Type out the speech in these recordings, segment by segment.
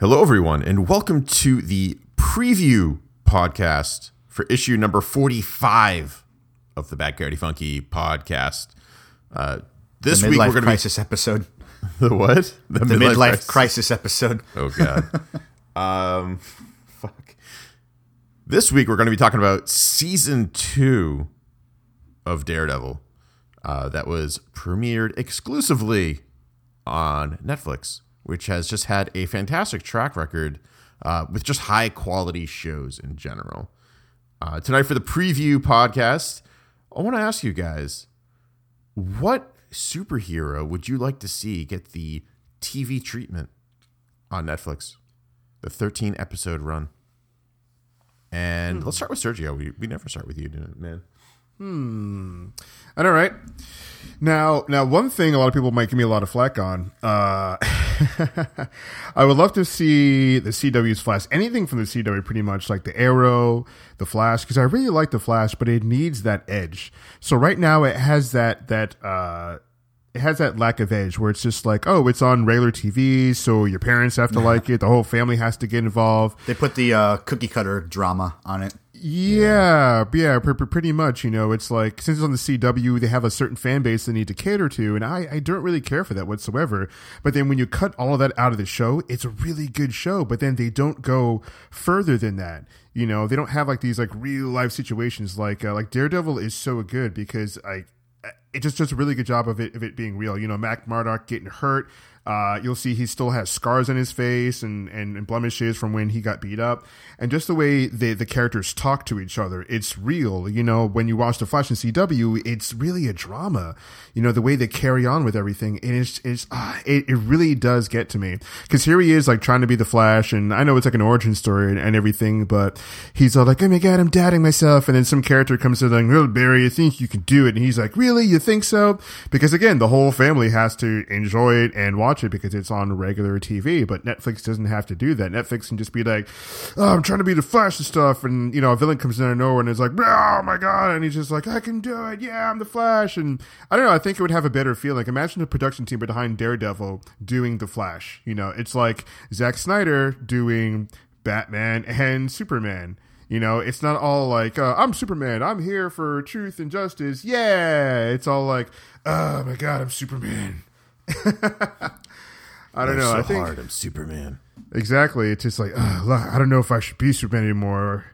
Hello, everyone, and welcome to the preview podcast for issue number 45 of the Bad Cody Funky podcast. Uh, this the week we're going to crisis episode. be the what? The, midlife, crisis. episode. Oh god. um, fuck. This week we're going to be talking about season two of Daredevil, uh, that was premiered exclusively on Netflix, which has just had a fantastic track record uh, with just high quality shows in general. Uh, tonight for the preview podcast, I want to ask you guys, what superhero would you like to see get the TV treatment on Netflix? The 13 episode run. And let's start with Sergio. We, we never start with you, man. I know, right? Now, now, one thing a lot of people might give me a lot of flack on. Uh, I would love to see the CW's Flash, anything from the CW, pretty much like the Arrow, the Flash, because I really like the Flash, but it needs that edge. So right now, it has that that uh, it has that lack of edge where it's just like, oh, it's on regular TV, so your parents have to like it, the whole family has to get involved. They put the uh, cookie cutter drama on it. Yeah, yeah, pr- pr- pretty much. You know, it's like since it's on the CW, they have a certain fan base they need to cater to, and I, I don't really care for that whatsoever. But then when you cut all of that out of the show, it's a really good show. But then they don't go further than that. You know, they don't have like these like real life situations. Like uh, like Daredevil is so good because I it just does a really good job of it of it being real. You know, Matt Murdock getting hurt. Uh, you'll see he still has scars on his face and, and, and blemishes from when he got beat up. And just the way the, the characters talk to each other, it's real. You know, when you watch The Flash and CW, it's really a drama. You know, the way they carry on with everything, it is, it's, ah, it, it really does get to me. Cause here he is like trying to be the Flash and I know it's like an origin story and, and everything, but he's all like, oh my God, I'm doubting myself. And then some character comes in like, well, Barry, you think you can do it. And he's like, really? You think so? Because again, the whole family has to enjoy it and watch it because it's on regular TV, but Netflix doesn't have to do that. Netflix can just be like, oh, I'm trying to be the Flash and stuff. And, you know, a villain comes in out of nowhere and is like, oh my God. And he's just like, I can do it. Yeah, I'm the Flash. And I don't know. I think it would have a better feel. Like, imagine the production team behind Daredevil doing the Flash. You know, it's like Zack Snyder doing Batman and Superman. You know, it's not all like, uh, I'm Superman. I'm here for truth and justice. Yeah. It's all like, oh my God, I'm Superman. I don't know. So I think hard, I'm Superman. exactly. It's just like, uh, I don't know if I should be Superman anymore. Or,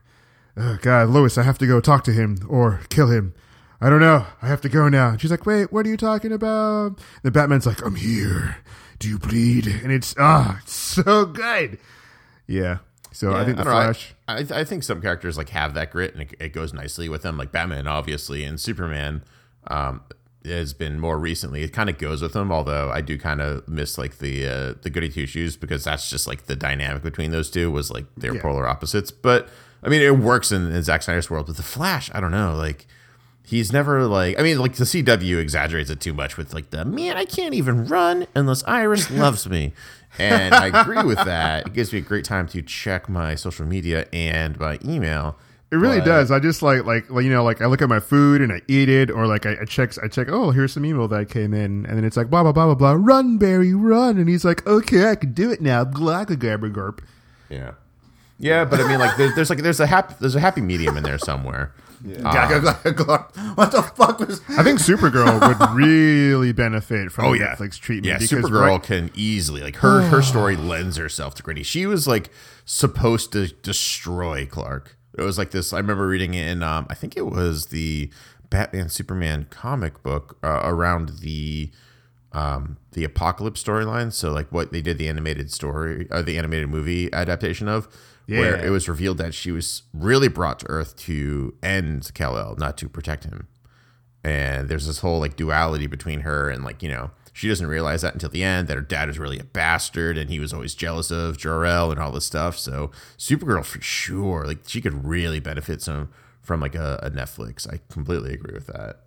oh, God, Lois, I have to go talk to him or kill him. I don't know. I have to go now. And she's like, wait, what are you talking about? The Batman's like, I'm here. Do you bleed? And it's ah, it's so good. Yeah. So I think the don't know, I- Flash. I, I, think some characters like have that grit and it, it goes nicely with them, like Batman, obviously, and Superman. Um, has been more recently. It kind of goes with them, although I do kind of miss like the uh, the goody two shoes because that's just like the dynamic between those two was like they're Yeah. polar opposites. But I mean, it works in, in Zack Snyder's world. With the Flash, I don't know, like. He's never like I mean like the CW exaggerates it too much with like the man I can't even run unless Iris loves me. And I agree with that. It gives me a great time to check my social media and my email. It really But- does. I just like like like, you know like I look at my food and I eat it, or like I, I check I check. Oh, here's some email that came in, and then it's like blah blah blah blah blah. Run, Barry, run! And he's like, okay, I can do it now. Glagagabagurp. Yeah. Yeah, but I mean, like, there, there's like there's a happy there's a happy medium in there somewhere. what the fuck was? I think Supergirl would really benefit from Oh yeah, Netflix treatment. Yeah, because Supergirl right- can easily like her her story lends herself to gritty. She was like supposed to destroy Clark. It was like this. I remember reading it in um, I think it was the Batman Superman comic book uh, around the um the apocalypse storyline. So like what they did the animated story or the animated movie adaptation of. Where it was revealed that she was really brought to Earth to end Kal El, not to protect him and there's this whole like duality between her and like you know she doesn't realize that until the end that her dad is really a bastard and he was always jealous of Jor-El and all this stuff. So Supergirl for sure, like she could really benefit some from like a, a Netflix. I completely agree with that.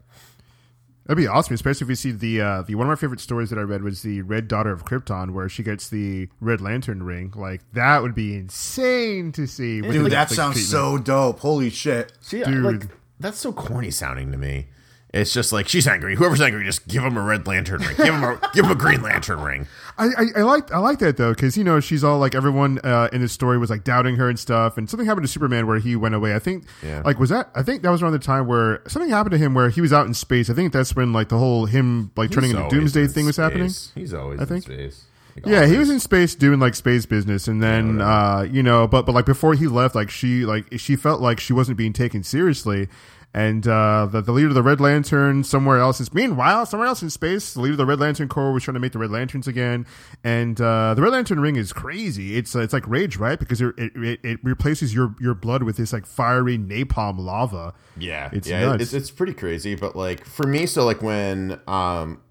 That'd be awesome, especially if we see the uh, the one of my favorite stories that I read was the Red Daughter of Krypton, where she gets the Red Lantern ring. Like that would be insane to see. Dude, that Netflix sounds treatment. so dope. Holy shit. See, Dude. like that's so corny sounding to me. It's just like she's angry. Whoever's angry, just give him a red lantern ring. Give him a give him a green lantern ring. I, I, I like I like that though because you know she's all like everyone uh, in this story was like doubting her and stuff and something happened to Superman where he went away I think Yeah. like was that I think that was around the time where something happened to him where he was out in space I think that's when like the whole him like turning He's into Doomsday in thing was happening. He's always I think. in space. Like, yeah he was in space doing like space business and then uh you know but but like before he left like she like she felt like she wasn't being taken seriously and uh, the, the leader of the Red Lantern somewhere else is meanwhile somewhere else in space. The leader of the Red Lantern Corps was trying to make the Red Lanterns again, and uh, the Red Lantern ring is crazy. It's uh, it's like rage, right? Because it, it it replaces your your blood with this like fiery napalm lava. Yeah, It's yeah, it's it's pretty crazy. But like for me, so like when um,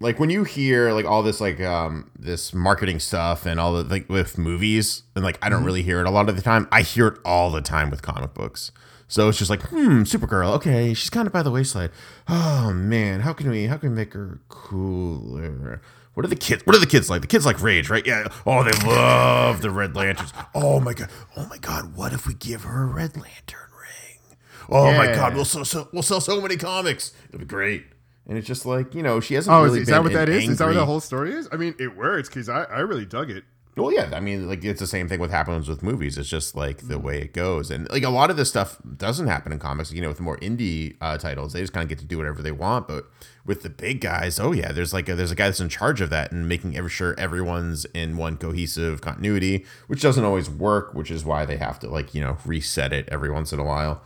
like when you hear like all this like um this marketing stuff and all the like with movies and like I don't really hear it a lot of the time. I hear it all the time with comic books. So it's just like, hmm, Supergirl. Okay, she's kind of by the wayside. Oh man, how can we how can we make her cooler? What are the kids? What are the kids like? The kids like Rage, right? Yeah. Oh, they love the Red Lanterns. Oh my god. Oh my god. What if we give her a Red Lantern ring? Oh my god. We'll sell so we'll sell so many comics. It'll be great. And it's just like you know she hasn't. Oh, really is, is that what that is? an is? Is that what the whole story is? I mean, it works because I, I really dug it. Well, yeah, I mean, like it's the same thing with happens with movies. It's just like the way it goes, and like a lot of this stuff doesn't happen in comics. You know, with the more indie uh, titles, they just kind of get to do whatever they want. But with the big guys, oh yeah, there's like a, there's a guy that's in charge of that and making ever sure everyone's in one cohesive continuity, which doesn't always work. Which is why they have to like you know reset it every once in a while.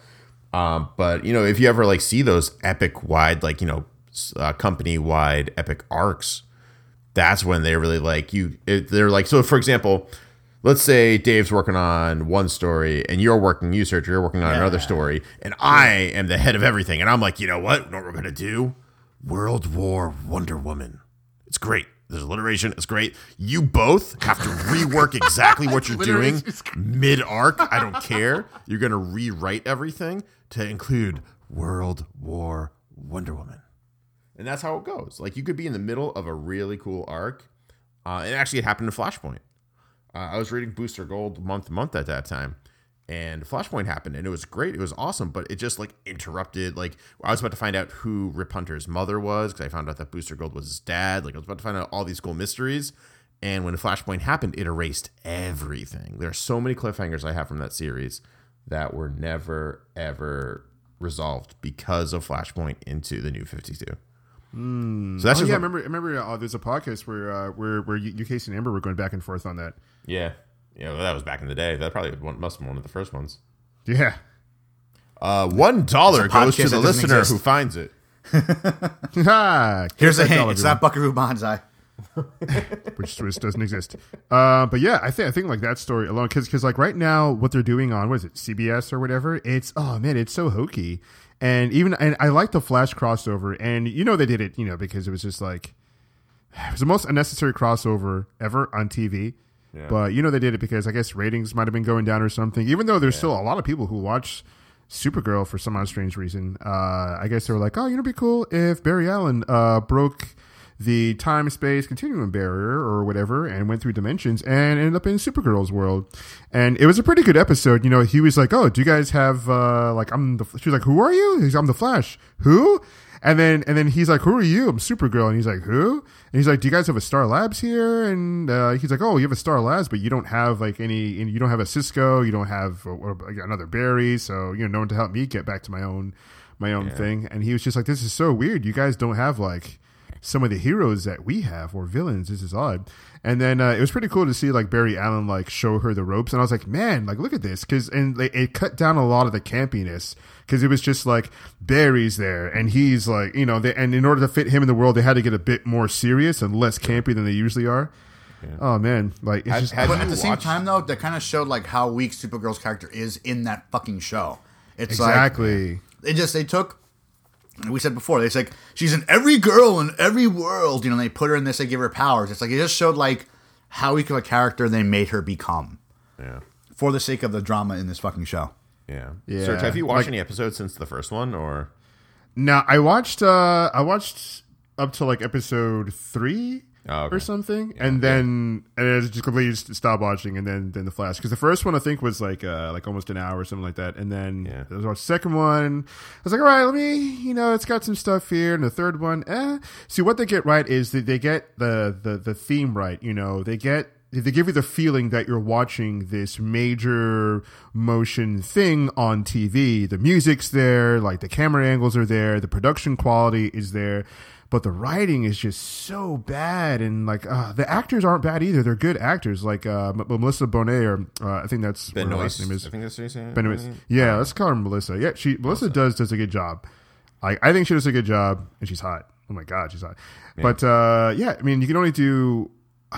Um, but you know, if you ever like see those epic wide, like you know, uh, company wide epic arcs, that's when they really like you. It, they're like, so for example, let's say Dave's working on one story and you're working, you search, you're working on another story, and I am the head of everything, and I'm like, you know what? You know what we're gonna do? World War Wonder Woman. It's great. There's alliteration. It's great. You both have to rework exactly what you're doing mid arc. I don't care. You're gonna rewrite everything to include World War Wonder Woman and that's how it goes. Like you could be in the middle of a really cool arc, uh, and actually it happened to Flashpoint. Uh, I was reading Booster Gold month to month at that time, and Flashpoint happened, and it was great. It was awesome, but it just like interrupted. Like I was about to find out who Rip Hunter's mother was because I found out that Booster Gold was his dad. Like I was about to find out all these cool mysteries. And when Flashpoint happened, it erased everything. There are so many cliffhangers I have from that series that were never, ever resolved because of Flashpoint into the new 52. Mm. So that's oh, yeah. I remember. I remember. Uh, oh, there's a podcast where uh, where where you, Casey, and Amber were going back and forth on that. Yeah, yeah. Well, that was back in the day. That probably must have been one of the first ones. Yeah. Uh, one dollar goes to the listener exist. who finds it. Here's a hint: it's not Buckaroo Banzai. which doesn't exist. Uh, but yeah, I think I think like that story alone, because because like right now, what they're doing on was it CBS or whatever? It's oh man, it's so hokey. And even and I like the Flash crossover, and you know they did it, you know, because it was just like it was the most unnecessary crossover ever on TV. Yeah. But you know they did it because I guess ratings might have been going down or something. Even though there's still a lot of people who watch Supergirl for some odd strange reason. Uh, I guess they were like, oh, you know, it'd be cool if Barry Allen uh, broke the time space continuum barrier or whatever and went through dimensions and ended up in Supergirl's world. And it was a pretty good episode. You know, he was like, oh, do you guys have uh, like I'm the? She was like, who are you? He's I'm the Flash. Who? And then and then he's like, "Who are you?" I'm Supergirl, and he's like, "Who?" And he's like, "Do you guys have a Star Labs here?" And uh, he's like, "Oh, you have a Star Labs, but you don't have like any. You don't have a Cisco. You don't have uh, another Barry. So you know, no one to help me get back to my own my own thing." And he was just like, "This is so weird. You guys don't have like." Some of the heroes that we have or villains. This is odd. And then uh, it was pretty cool to see like Barry Allen like show her the ropes, and I was like, man, like look at this, because and like, it cut down a lot of the campiness because it was just like Barry's there, and he's like, you know, they, and in order to fit him in the world, they had to get a bit more serious and less campy than they usually are. Oh man, like it's Had- just had But at the same time, though, that kind of showed like how weak Supergirl's character is in that fucking show. It's like exactly. they just they took we said before they like she's in every girl in every world you know and they put her in this they give her powers it's like it just showed like how weak of a character they made her become Yeah. for the sake of the drama in this fucking show Yeah. Yeah. Serge, have you watched Like- any episodes since the first one or No, I watched uh I watched up to like episode three, Oh, okay. or something, and then and I just completely just stopped watching, and then then the Flash because the first one I think was like uh like almost an hour or something like that, and then Yeah. there was the second one. I was like, all right, let me you know it's got some stuff here, and the third one, eh. See what they get right is that they get the the the theme right. You know, they get they give you the feeling that you're watching this major motion thing on TV. The music's there, like the camera angles are there, the production quality is there, but the writing is just so bad. And like uh, the actors aren't bad either; they're good actors. Like uh, M- Melissa Bonet, or uh, I think that's Ben her last name is. I think that's what you're saying. Benoist. Yeah, let's call her Melissa. Yeah, she Melissa does does a good job. I I think she does a good job, and she's hot. Oh my god, she's hot. But uh, yeah, I mean, you can only do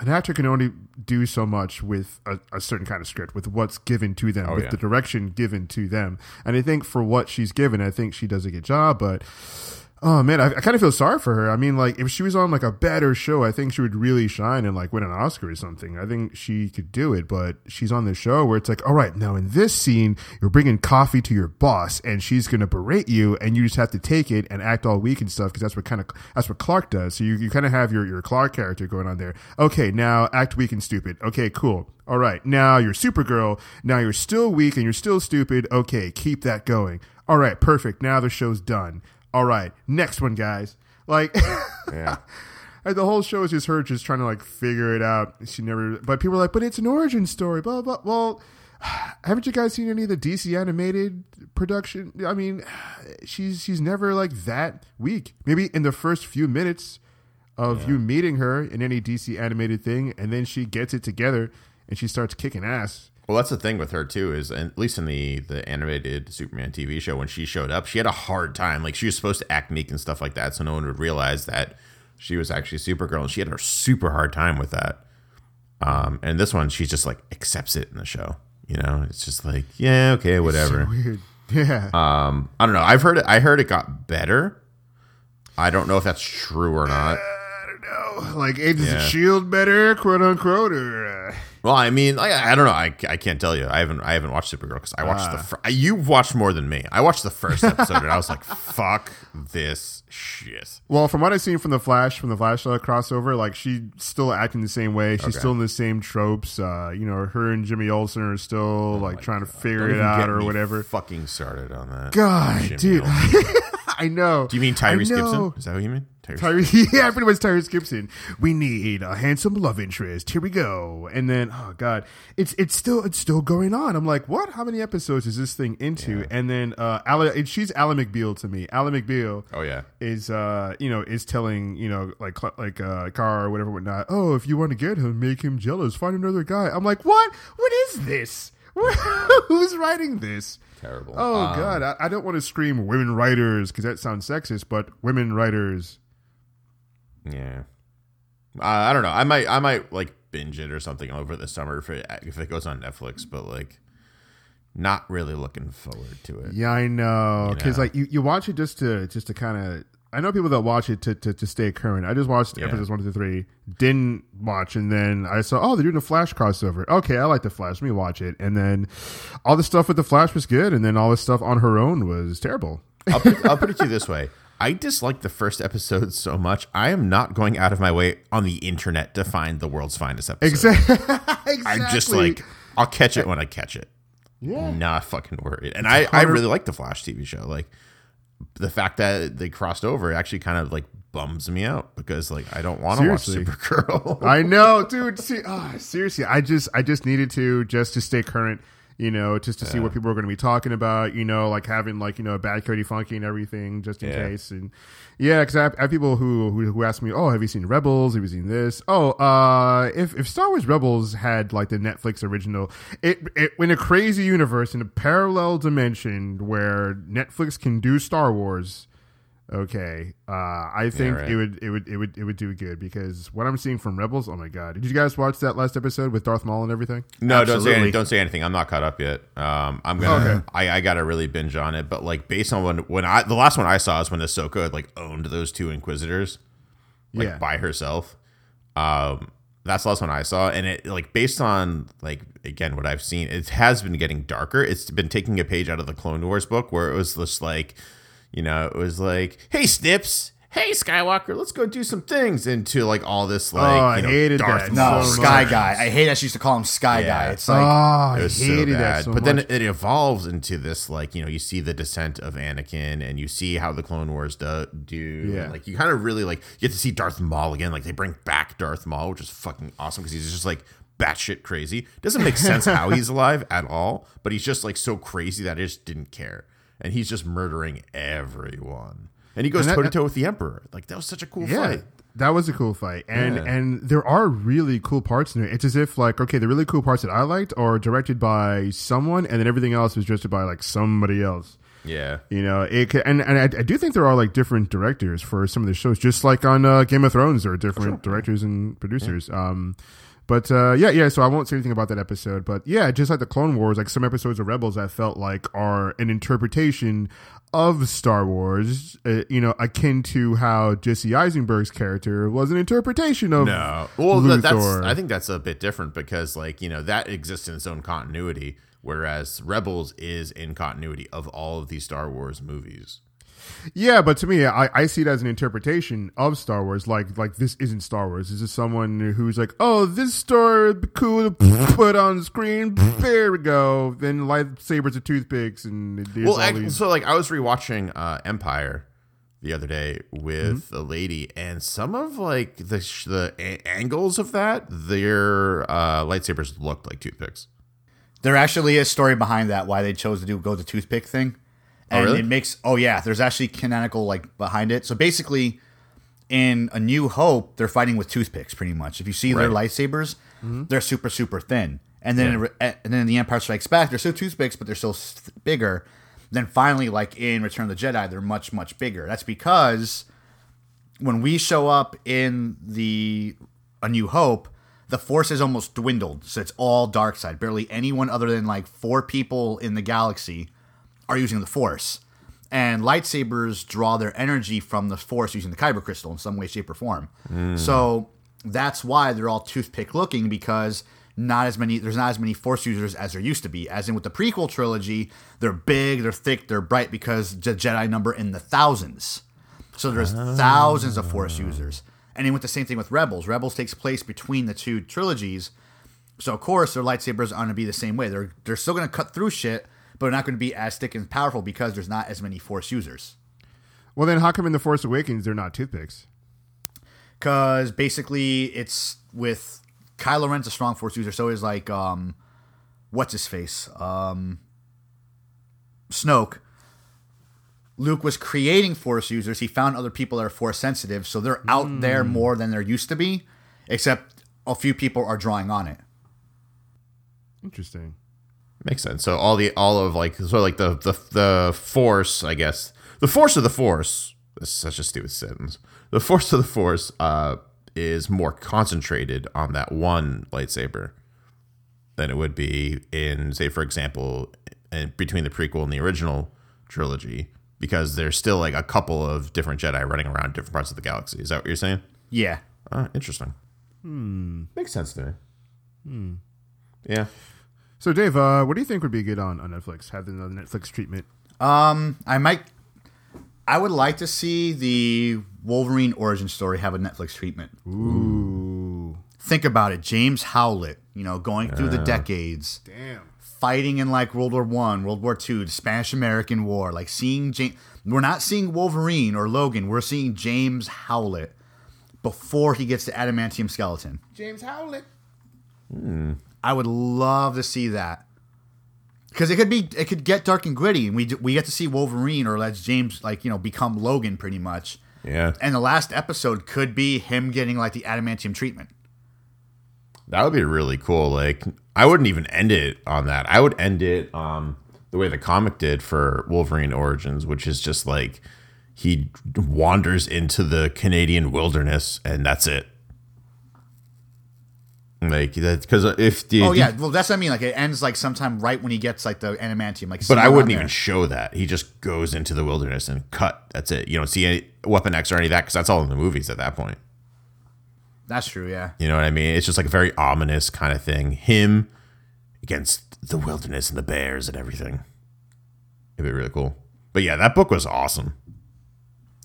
an actor can only do so much with a, a certain kind of script, with what's given to them, with yeah. the direction given to them. And I think for what she's given, I think she does a good job. But oh man, I, I kind of feel sorry for her. I mean, like if she was on like a better show, I think she would really shine and like win an Oscar or something. I think she could do it. But she's on this show where it's like, all right, now in this scene, you're bringing coffee to your boss, and she's gonna berate you, and you just have to take it and act all weak and stuff because that's what kind of that's what Clark does. So you, you kind of have your your Clark character going on there. Okay, now act weak and stupid. Okay, cool. All right, now you're Supergirl. Now you're still weak and you're still stupid. Okay, keep that going. All right, perfect. Now the show's done. All right, next one, guys. Like, Yeah. the whole show is just her just trying to like figure it out. She never, but people are like, but it's an origin story. Blah blah. Well, haven't you guys seen any of the DC animated production? I mean, she's she's never like that weak. Maybe in the first few minutes of you meeting her in any DC animated thing, and then she gets it together and she starts kicking ass. Well, that's the thing with her too. Is at least in the the animated Superman TV show, when she showed up, she had a hard time. Like she was supposed to act meek and stuff like that, so no one would realize that she was actually Supergirl, and she had a super hard time with that. Um, and this one, she just like accepts it in the show. You know, it's just like, yeah, okay, whatever. Weird. Yeah. Um, I don't know. I've heard it. I heard it got better. I don't know if that's true or not. Know. Like Agents of Shield better, quote unquote, or uh, Well, I mean, I, I don't know. I, I can't tell you. I haven't I haven't watched Supergirl because I watched Ah. the fir- you watched more than me. I watched the first episode and I was like, "Fuck this shit." Well, from what I've seen from the Flash, from the Flash uh, crossover, like she's still acting the same way. She's Okay. still in the same tropes. Uh, you know, her and Jimmy Olsen are still like trying to figure Oh Don't it out or whatever. Fucking started on that. God, Jimmy dude, I know. Do you mean Tyrese. Gibson? Is that what you mean? Tyrese. Tyrese, yeah, pretty much Tyrese Gibson. We need a handsome love interest. Here we go. And then, oh god, it's it's still it's still going on. I'm like, what? How many episodes is this thing into? And then, uh, and she's Ally McBeal to me. Ally McBeal. Oh yeah. is uh you know is telling you know like like uh car or whatever whatnot oh if you want to get him make him jealous find another guy i'm like what what is this who's writing this Terrible. oh Um, god I, I don't want to scream women writers because that sounds sexist but women writers Yeah. Uh, I don't know. I might I might like binge it or something over the summer if it if it goes on Netflix, but like not really looking forward to it. yeah i know because know. like you, you watch it just to just to kind of I know people that watch it to, to, to stay current. I just watched Yeah. episodes one to three, didn't watch, and then I saw, oh, they're doing a Flash crossover. Okay, I like the Flash. Let me watch it. And then all the stuff with the Flash was good, and then all the stuff on her own was terrible. I'll put, I'll put it to you this way. I dislike the first episode so much. I am not going out of my way on the internet to find the world's finest episode. Exactly. exactly. I'm just like, I'll catch it when I catch it. yeah. Not fucking worried. And I, I really like the Flash TV show. Like the fact that they crossed over actually kind of like bums me out because like I don't want to watch Supergirl. I know, dude. See, ah, seriously, I just, I just needed to just to stay current. You know, just to see what people are going to be talking about. You know, like having like you know a bad Cody Funky and everything, just in Yeah. case. And yeah, because I, have- I have people who, who who ask me, oh, have you seen Rebels? Have you seen this? Oh, uh, if if Star Wars Rebels had like the Netflix original, it, it in a crazy universe in a parallel dimension where Netflix can do Star Wars. Okay, uh, I think right. it would it would it would it would do good because what I'm seeing from Rebels. Oh my god! Did you guys watch that last episode with Darth Maul and everything? No, don't say Absolutely. anything. Don't say anything. I'm not caught up yet. Um, I'm gonna. I, I gotta really binge on it. But like based on when when I the last one I saw is when Ahsoka had like owned those two Inquisitors, like Yeah. by herself. Um, that's the last one I saw, and it like based on like again what I've seen, it has been getting darker. It's been taking a page out of the Clone Wars book where it was just like, you know, it was like, hey Snips. "Hey, Skywalker, let's go do some things," into like all this oh, like Oh, I you know, hated Darth that. No, so Sky much. Guy. I hate that she used to call him Sky Yeah. Guy. It's oh, like I It was so hated bad. that so but much. then it evolves into this like you know you see the descent of Anakin and you see how the Clone Wars do, do Yeah. and, like you kind of really like you get to see Darth Maul again like they bring back Darth Maul which is fucking awesome because he's just like batshit crazy doesn't make sense how he's alive at all but he's just like so crazy that I just didn't care and he's just murdering everyone and he goes toe to toe with the Emperor like that was such a cool yeah, fight that was a cool fight, and Yeah. and there are really cool parts in it. It's as if like okay, the really cool parts that I liked are directed by someone, and then everything else was directed by like somebody else. yeah You know, it could, and and I, I do think there are like different directors for some of the shows, just like on uh, Game of Thrones, there are different directors and producers. Um, but uh, yeah, yeah. So I won't say anything about that episode, but yeah, just like the Clone Wars, like some episodes of Rebels, I felt like are an interpretation of Star Wars. Uh, you know, akin to how Jesse Eisenberg's character was an interpretation of No. Well, that, that's I think that's a bit different because like, you know, that exists in its own continuity whereas Rebels is in continuity of all of these Star Wars movies. Yeah, but to me, I, I see it as an interpretation of Star Wars. Like, like this isn't Star Wars. This is someone who's like, oh, this story would be cool to put on the screen. There we go. Then lightsabers and toothpicks, and Well, all these. so like I was rewatching uh Empire the other day with Mm-hmm. a lady and some of like the sh- the a- angles of that their uh lightsabers looked like toothpicks. there actually is a story behind that why they chose to do go the toothpick thing. Oh, and really? it makes oh yeah, there's actually canonical like behind it. So basically in A New Hope, they're fighting with toothpicks pretty much. If you see their Right. lightsabers, mm-hmm. they're super super thin. And then in, eh, and then in the Empire Strikes Back, they're still toothpicks, but they're still s- bigger. Then finally, like in Return of the Jedi, they're much much bigger. That's because when we show up in the A New Hope, the Force is almost dwindled, so it's all dark side. Barely anyone other than like four people in the galaxy are using the Force, and lightsabers draw their energy from the Force using the Kyber crystal in some way, shape, or form. Hmm. So that's why they're all toothpick looking because not as many there's not as many force users as there used to be. As in with the prequel trilogy they're big they're thick they're bright because the jedi number in the thousands. So there's ah. thousands of force users. And then with the same thing with rebels. Rebels takes place between the two trilogies. So of course their lightsabers are going to be the same way. They're they're still going to cut through shit but they're not going to be as thick and powerful because there's not as many force users well, then how come in the Force Awakens they're not toothpicks? because basically it's with Kylo Ren's a strong force user, so is like um, what's his face, um, Snoke. Luke was creating force users. He found other people that are force sensitive, so they're out there more than there used to be. Except a few people are drawing on it. Interesting. Makes sense. So all the all of like so like the the the force, I guess. The force of the force. This is such a stupid sentence. The force of the force uh is more concentrated on that one lightsaber than it would be in say for example in between the prequel and the original trilogy because there's still like a couple of different Jedi running around different parts of the galaxy. Is that what you're saying? Yeah, Uh, interesting. Hmm. Makes sense to me. Hmm. Yeah. So, Dave, uh, what do you think would be good on, on Netflix? Have the Netflix treatment? I might. I would like to see the Wolverine origin story have a Netflix treatment. Ooh, Think about it, James Howlett. You know, going through the decades. damn. fighting in like World War One, World War Two, the Spanish American War, like seeing James. We're not seeing Wolverine or Logan. We're seeing James Howlett before he gets the adamantium skeleton. James Howlett. I would love to see that because it could be it could get dark and gritty, and we we get to see Wolverine or let's James like you know become Logan pretty much. Yeah. And the last episode could be him getting like the adamantium treatment. That would be really cool. Like I wouldn't even end it on that. I would end it um the way the comic did for Wolverine Origins, which is just like he wanders into the Canadian wilderness and that's it. Like that's because uh, if the Oh yeah, well that's what I mean. Like it ends like sometime right when he gets like the adamantium. Like but I wouldn't even show that. He just goes into the wilderness and cut. That's it. You don't see any Weapon X or any of that because that's all in the movies at that point. That's true. Yeah. You know what I mean? It's just like a very ominous kind of thing. Him against the wilderness and the bears and everything. It'd be really cool. But yeah, that book was awesome.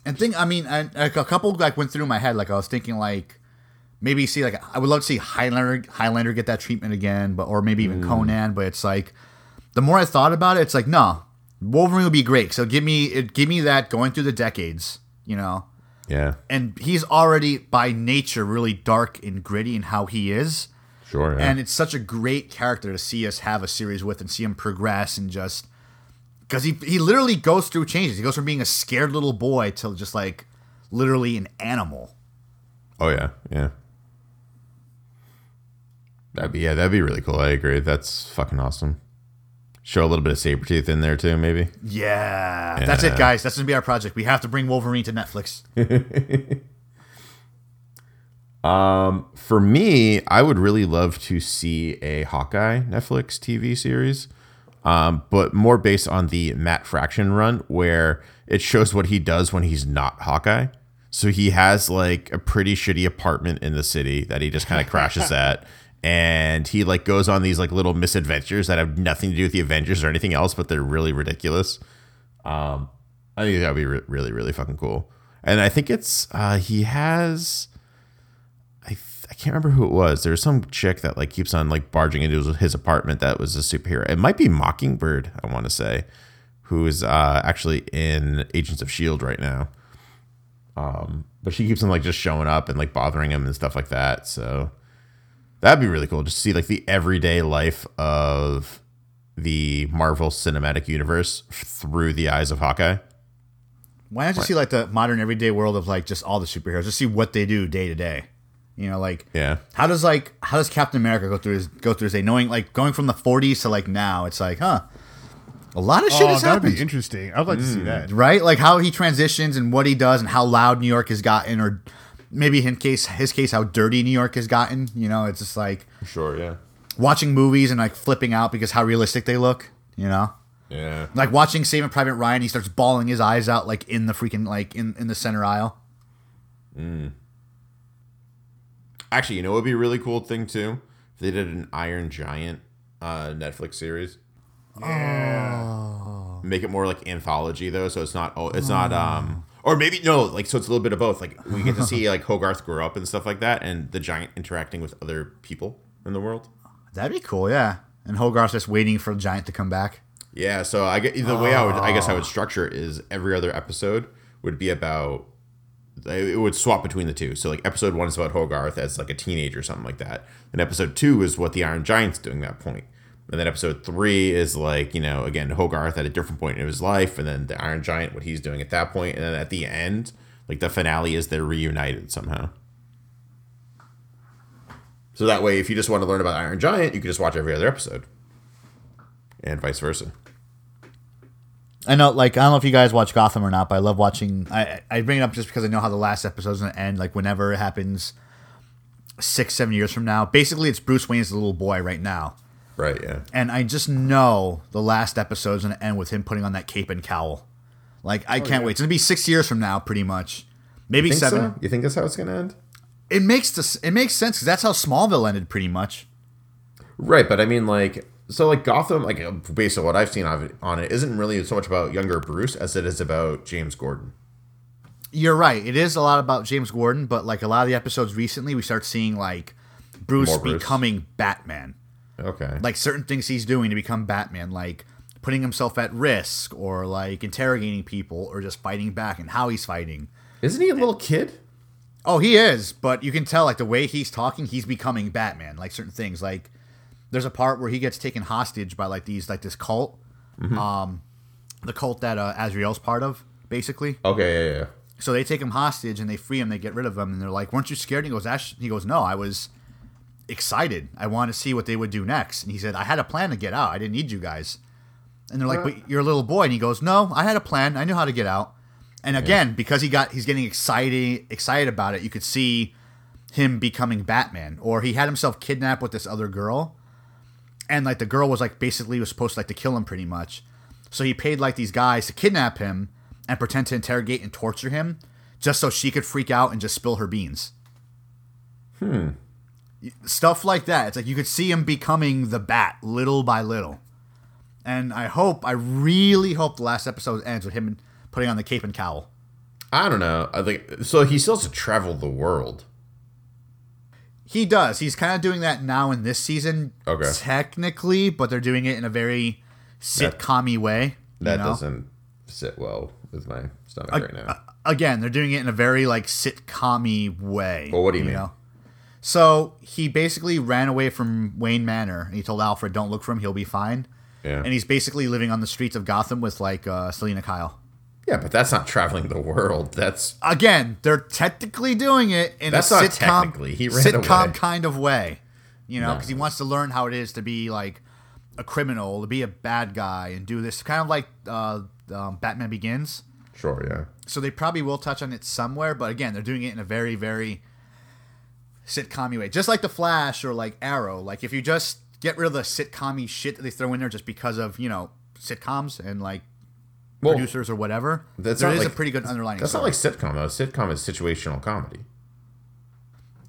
And think, I mean, I, like a couple like went through my head. Like I was thinking, like maybe see, like I would love to see Highlander, Highlander get that treatment again, but or maybe even mm. Conan. But it's like the more I thought about it, it's like no, Wolverine would be great. So give me it, give me that going through the decades, you know. Yeah. And he's already by nature really dark and gritty in how he is. Sure. Yeah. And it's such a great character to see us have a series with and see him progress and just because he he literally goes through changes. He goes from being a scared little boy to just like literally an animal. oh yeah. Yeah. That'd be yeah. That'd be really cool. I agree. That's fucking awesome. Show a little bit of saber tooth in there too, maybe. Yeah, that's it, guys. That's gonna be our project. We have to bring Wolverine to Netflix. um, For me, I would really love to see a Hawkeye Netflix TV series, um, but more based on the Matt Fraction run, where it shows what he does when he's not Hawkeye. So he has like a pretty shitty apartment in the city that he just kind of crashes at. And he like goes on these like little misadventures that have nothing to do with the Avengers or anything else, but they're really ridiculous. Um, I think that would be re- really, really fucking cool. And I think it's uh, he has I, th- I can't remember who it was. There's some chick that like keeps on like barging into his, his apartment that was a superhero. It might be Mockingbird, I want to say, who is uh, actually in Agents of Shield right now. Um, but she keeps on like just showing up and like bothering him and stuff like that. So that'd be really cool just to see like the everyday life of the Marvel Cinematic Universe through the eyes of Hawkeye. Why not just see like the modern everyday world of like just all the superheroes? Just see what they do day to day. You know, like Yeah. how does like how does Captain America go through his go through his day? Knowing like going from the 40s to like now, it's like, huh, a lot of shit Oh, has that'd happened. be interesting. I'd like to see hmm. that. right? Like how he transitions and what he does and how loud New York has gotten, or maybe in case his case how dirty New York has gotten. You know, it's just like Sure, yeah. watching movies and like flipping out because how realistic they look. You know, Yeah. like watching Saving Private Ryan, he starts bawling his eyes out like in the freaking like in in the center aisle. Actually, you know what would be a really cool thing too? If they did an Iron Giant uh, Netflix series. Yeah. Make it more like anthology though, so it's not oh it's not um or maybe no, like so it's a little bit of both. Like we get to see like Hogarth grow up and stuff like that and the giant interacting with other people in the world. That'd be cool, yeah. And Hogarth's just waiting for the giant to come back. Yeah, so I get the way I would I guess I would oh. structure it is every other episode would be about it would swap between the two. So like episode one is about Hogarth as like a teenager or something like that. And episode two is what the Iron Giant's doing at that point. And then episode three is like, you know, again, Hogarth at a different point in his life, and then the Iron Giant, what he's doing at that point, and then at the end, like the finale is they're reunited somehow. So that way, if you just want to learn about Iron Giant, you can just watch every other episode. And vice versa. I know, like, I don't know if you guys watch Gotham or not, but I love watching. I I bring it up just because I know how the last episode's gonna end. Like, whenever it happens, six, seven years from now, basically, it's Bruce Wayne's little boy right now, Right, yeah. and I just know the last episode's gonna end with him putting on that cape and cowl. Like, I oh, can't wait. It's gonna be six years from now, pretty much, maybe Think seven. so? You think that's how it's gonna end? It makes this. It makes sense because that's how Smallville ended, pretty much. Right, but I mean, like, so like Gotham, like based on what I've seen on it, isn't really so much about younger Bruce as it is about James Gordon. You're right. It is a lot about James Gordon, but like a lot of the episodes recently, we start seeing like Bruce, More Bruce. becoming Batman. Okay, Like certain things he's doing to become Batman, like putting himself at risk or like interrogating people or just fighting back and how he's fighting. isn't he a little kid? Oh, he is, but you can tell like the way he's talking, he's becoming Batman. Like certain things, like there's a part where he gets taken hostage by like these like this cult, um, the cult that uh, Azrael's part of, basically. Okay, yeah, yeah. So they take him hostage and they free him. They get rid of him, and they're like, "Weren't you scared?" And he goes, Ash, "He goes, no, I was excited. I want to see what they would do next." And he said, "I had a plan to get out. I didn't need you guys." And they're like, "But you're a little boy." And he goes, "No, I had a plan. I knew how to get out." And again, because he got he's getting excited excited about it, you could see him becoming Batman. Or he had himself kidnapped with this other girl, and like the girl was like basically was supposed to like to kill him pretty much. So he paid like these guys to kidnap him and pretend to interrogate and torture him, just so she could freak out and just spill her beans. Hmm. Stuff like that. It's like you could see him becoming the bat little by little. And I hope, I really hope the last episode ends with him putting on the cape and cowl. I don't know. I think so. He still has to travel the world. He does. He's kind of doing that now in this season, Okay. technically, but they're doing it in a very sitcom way. you That know? doesn't sit well with my stomach Ag- right now. again, they're doing it in a very like sitcom way. Well, what do you mean? So he basically ran away from Wayne Manor, and he told Alfred, "Don't look for him; he'll be fine." yeah. And he's basically living on the streets of Gotham with like uh, Selina Kyle. yeah, but that's not traveling the world. That's Again, they're technically doing it in That's a sitcom, technically. He ran sitcom away. kind of way, you know, No. because he wants to learn how it is to be like a criminal, to be a bad guy, and do this kind of like uh, um, Batman Begins. sure. Yeah. So they probably will touch on it somewhere, but again, they're doing it in a very, very sitcom way. Just like The Flash or like Arrow. Like if you just get rid of the sitcom shit that they throw in there just because of, you know, sitcoms and like Well, producers or whatever, that's there is like- a pretty good underlying That's story. not like sitcom though. Sitcom is situational comedy.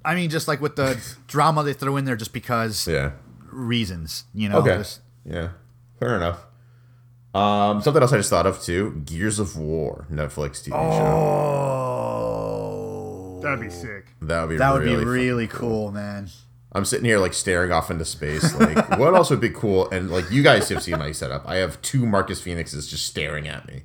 I mean, just like with the drama they throw in there just because Yeah. reasons, you know? Okay. just- Yeah. Fair enough. Um, something else I just thought of too: Gears of War Netflix TV show. That'd be sick. That would be That would really be really cool, man. I'm sitting here like staring off into space. Like, what else would be cool? And like, you guys have seen my setup. I have two Marcus Fenixes just staring at me,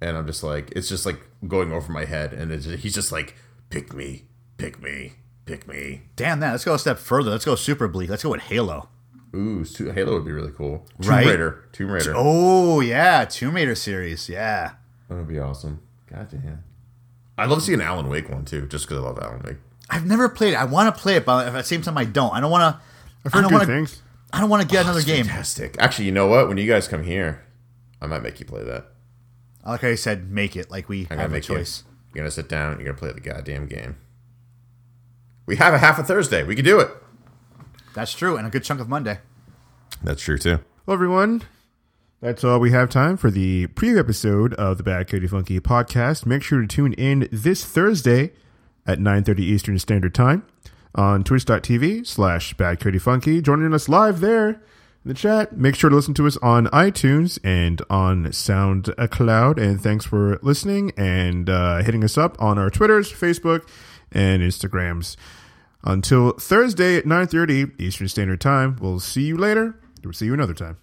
and I'm just like, it's just like going over my head, and it's he's just like, pick me, pick me, pick me. Damn that. Let's go a step further. Let's go super bleak. Let's go with Halo. Ooh, Halo would be really cool. Tomb Right? Raider, Tomb Raider. Oh, yeah. Tomb Raider series. Yeah. That would be awesome. God damn. I'd love to see an Alan Wake one too, just because I love Alan Wake. I've never played it. I want to play it, but at the same time, I don't. I don't want to. I've I heard don't good want to. things. I don't want to get another game. Fantastic. Actually, you know what? When you guys come here, I might make you play that. Like I said, make it like we I'm gonna have a make choice. you. You're gonna sit down. You're gonna play the goddamn game. We have a half a Thursday. We can do it. That's true, and a good chunk of Monday. That's true too. Hello, everyone. That's all we have time for the preview episode of the Bad Cody Funky podcast. Make sure to tune in this Thursday at 9.30 Eastern Standard Time on twitch.tv slash Bad Cody Funky. Joining us live there in the chat. Make sure to listen to us on iTunes and on SoundCloud. And thanks for listening and uh, hitting us up on our Twitters, Facebook, and Instagrams. Until Thursday at 9.30 Eastern Standard Time, we'll see you later. We'll see you another time.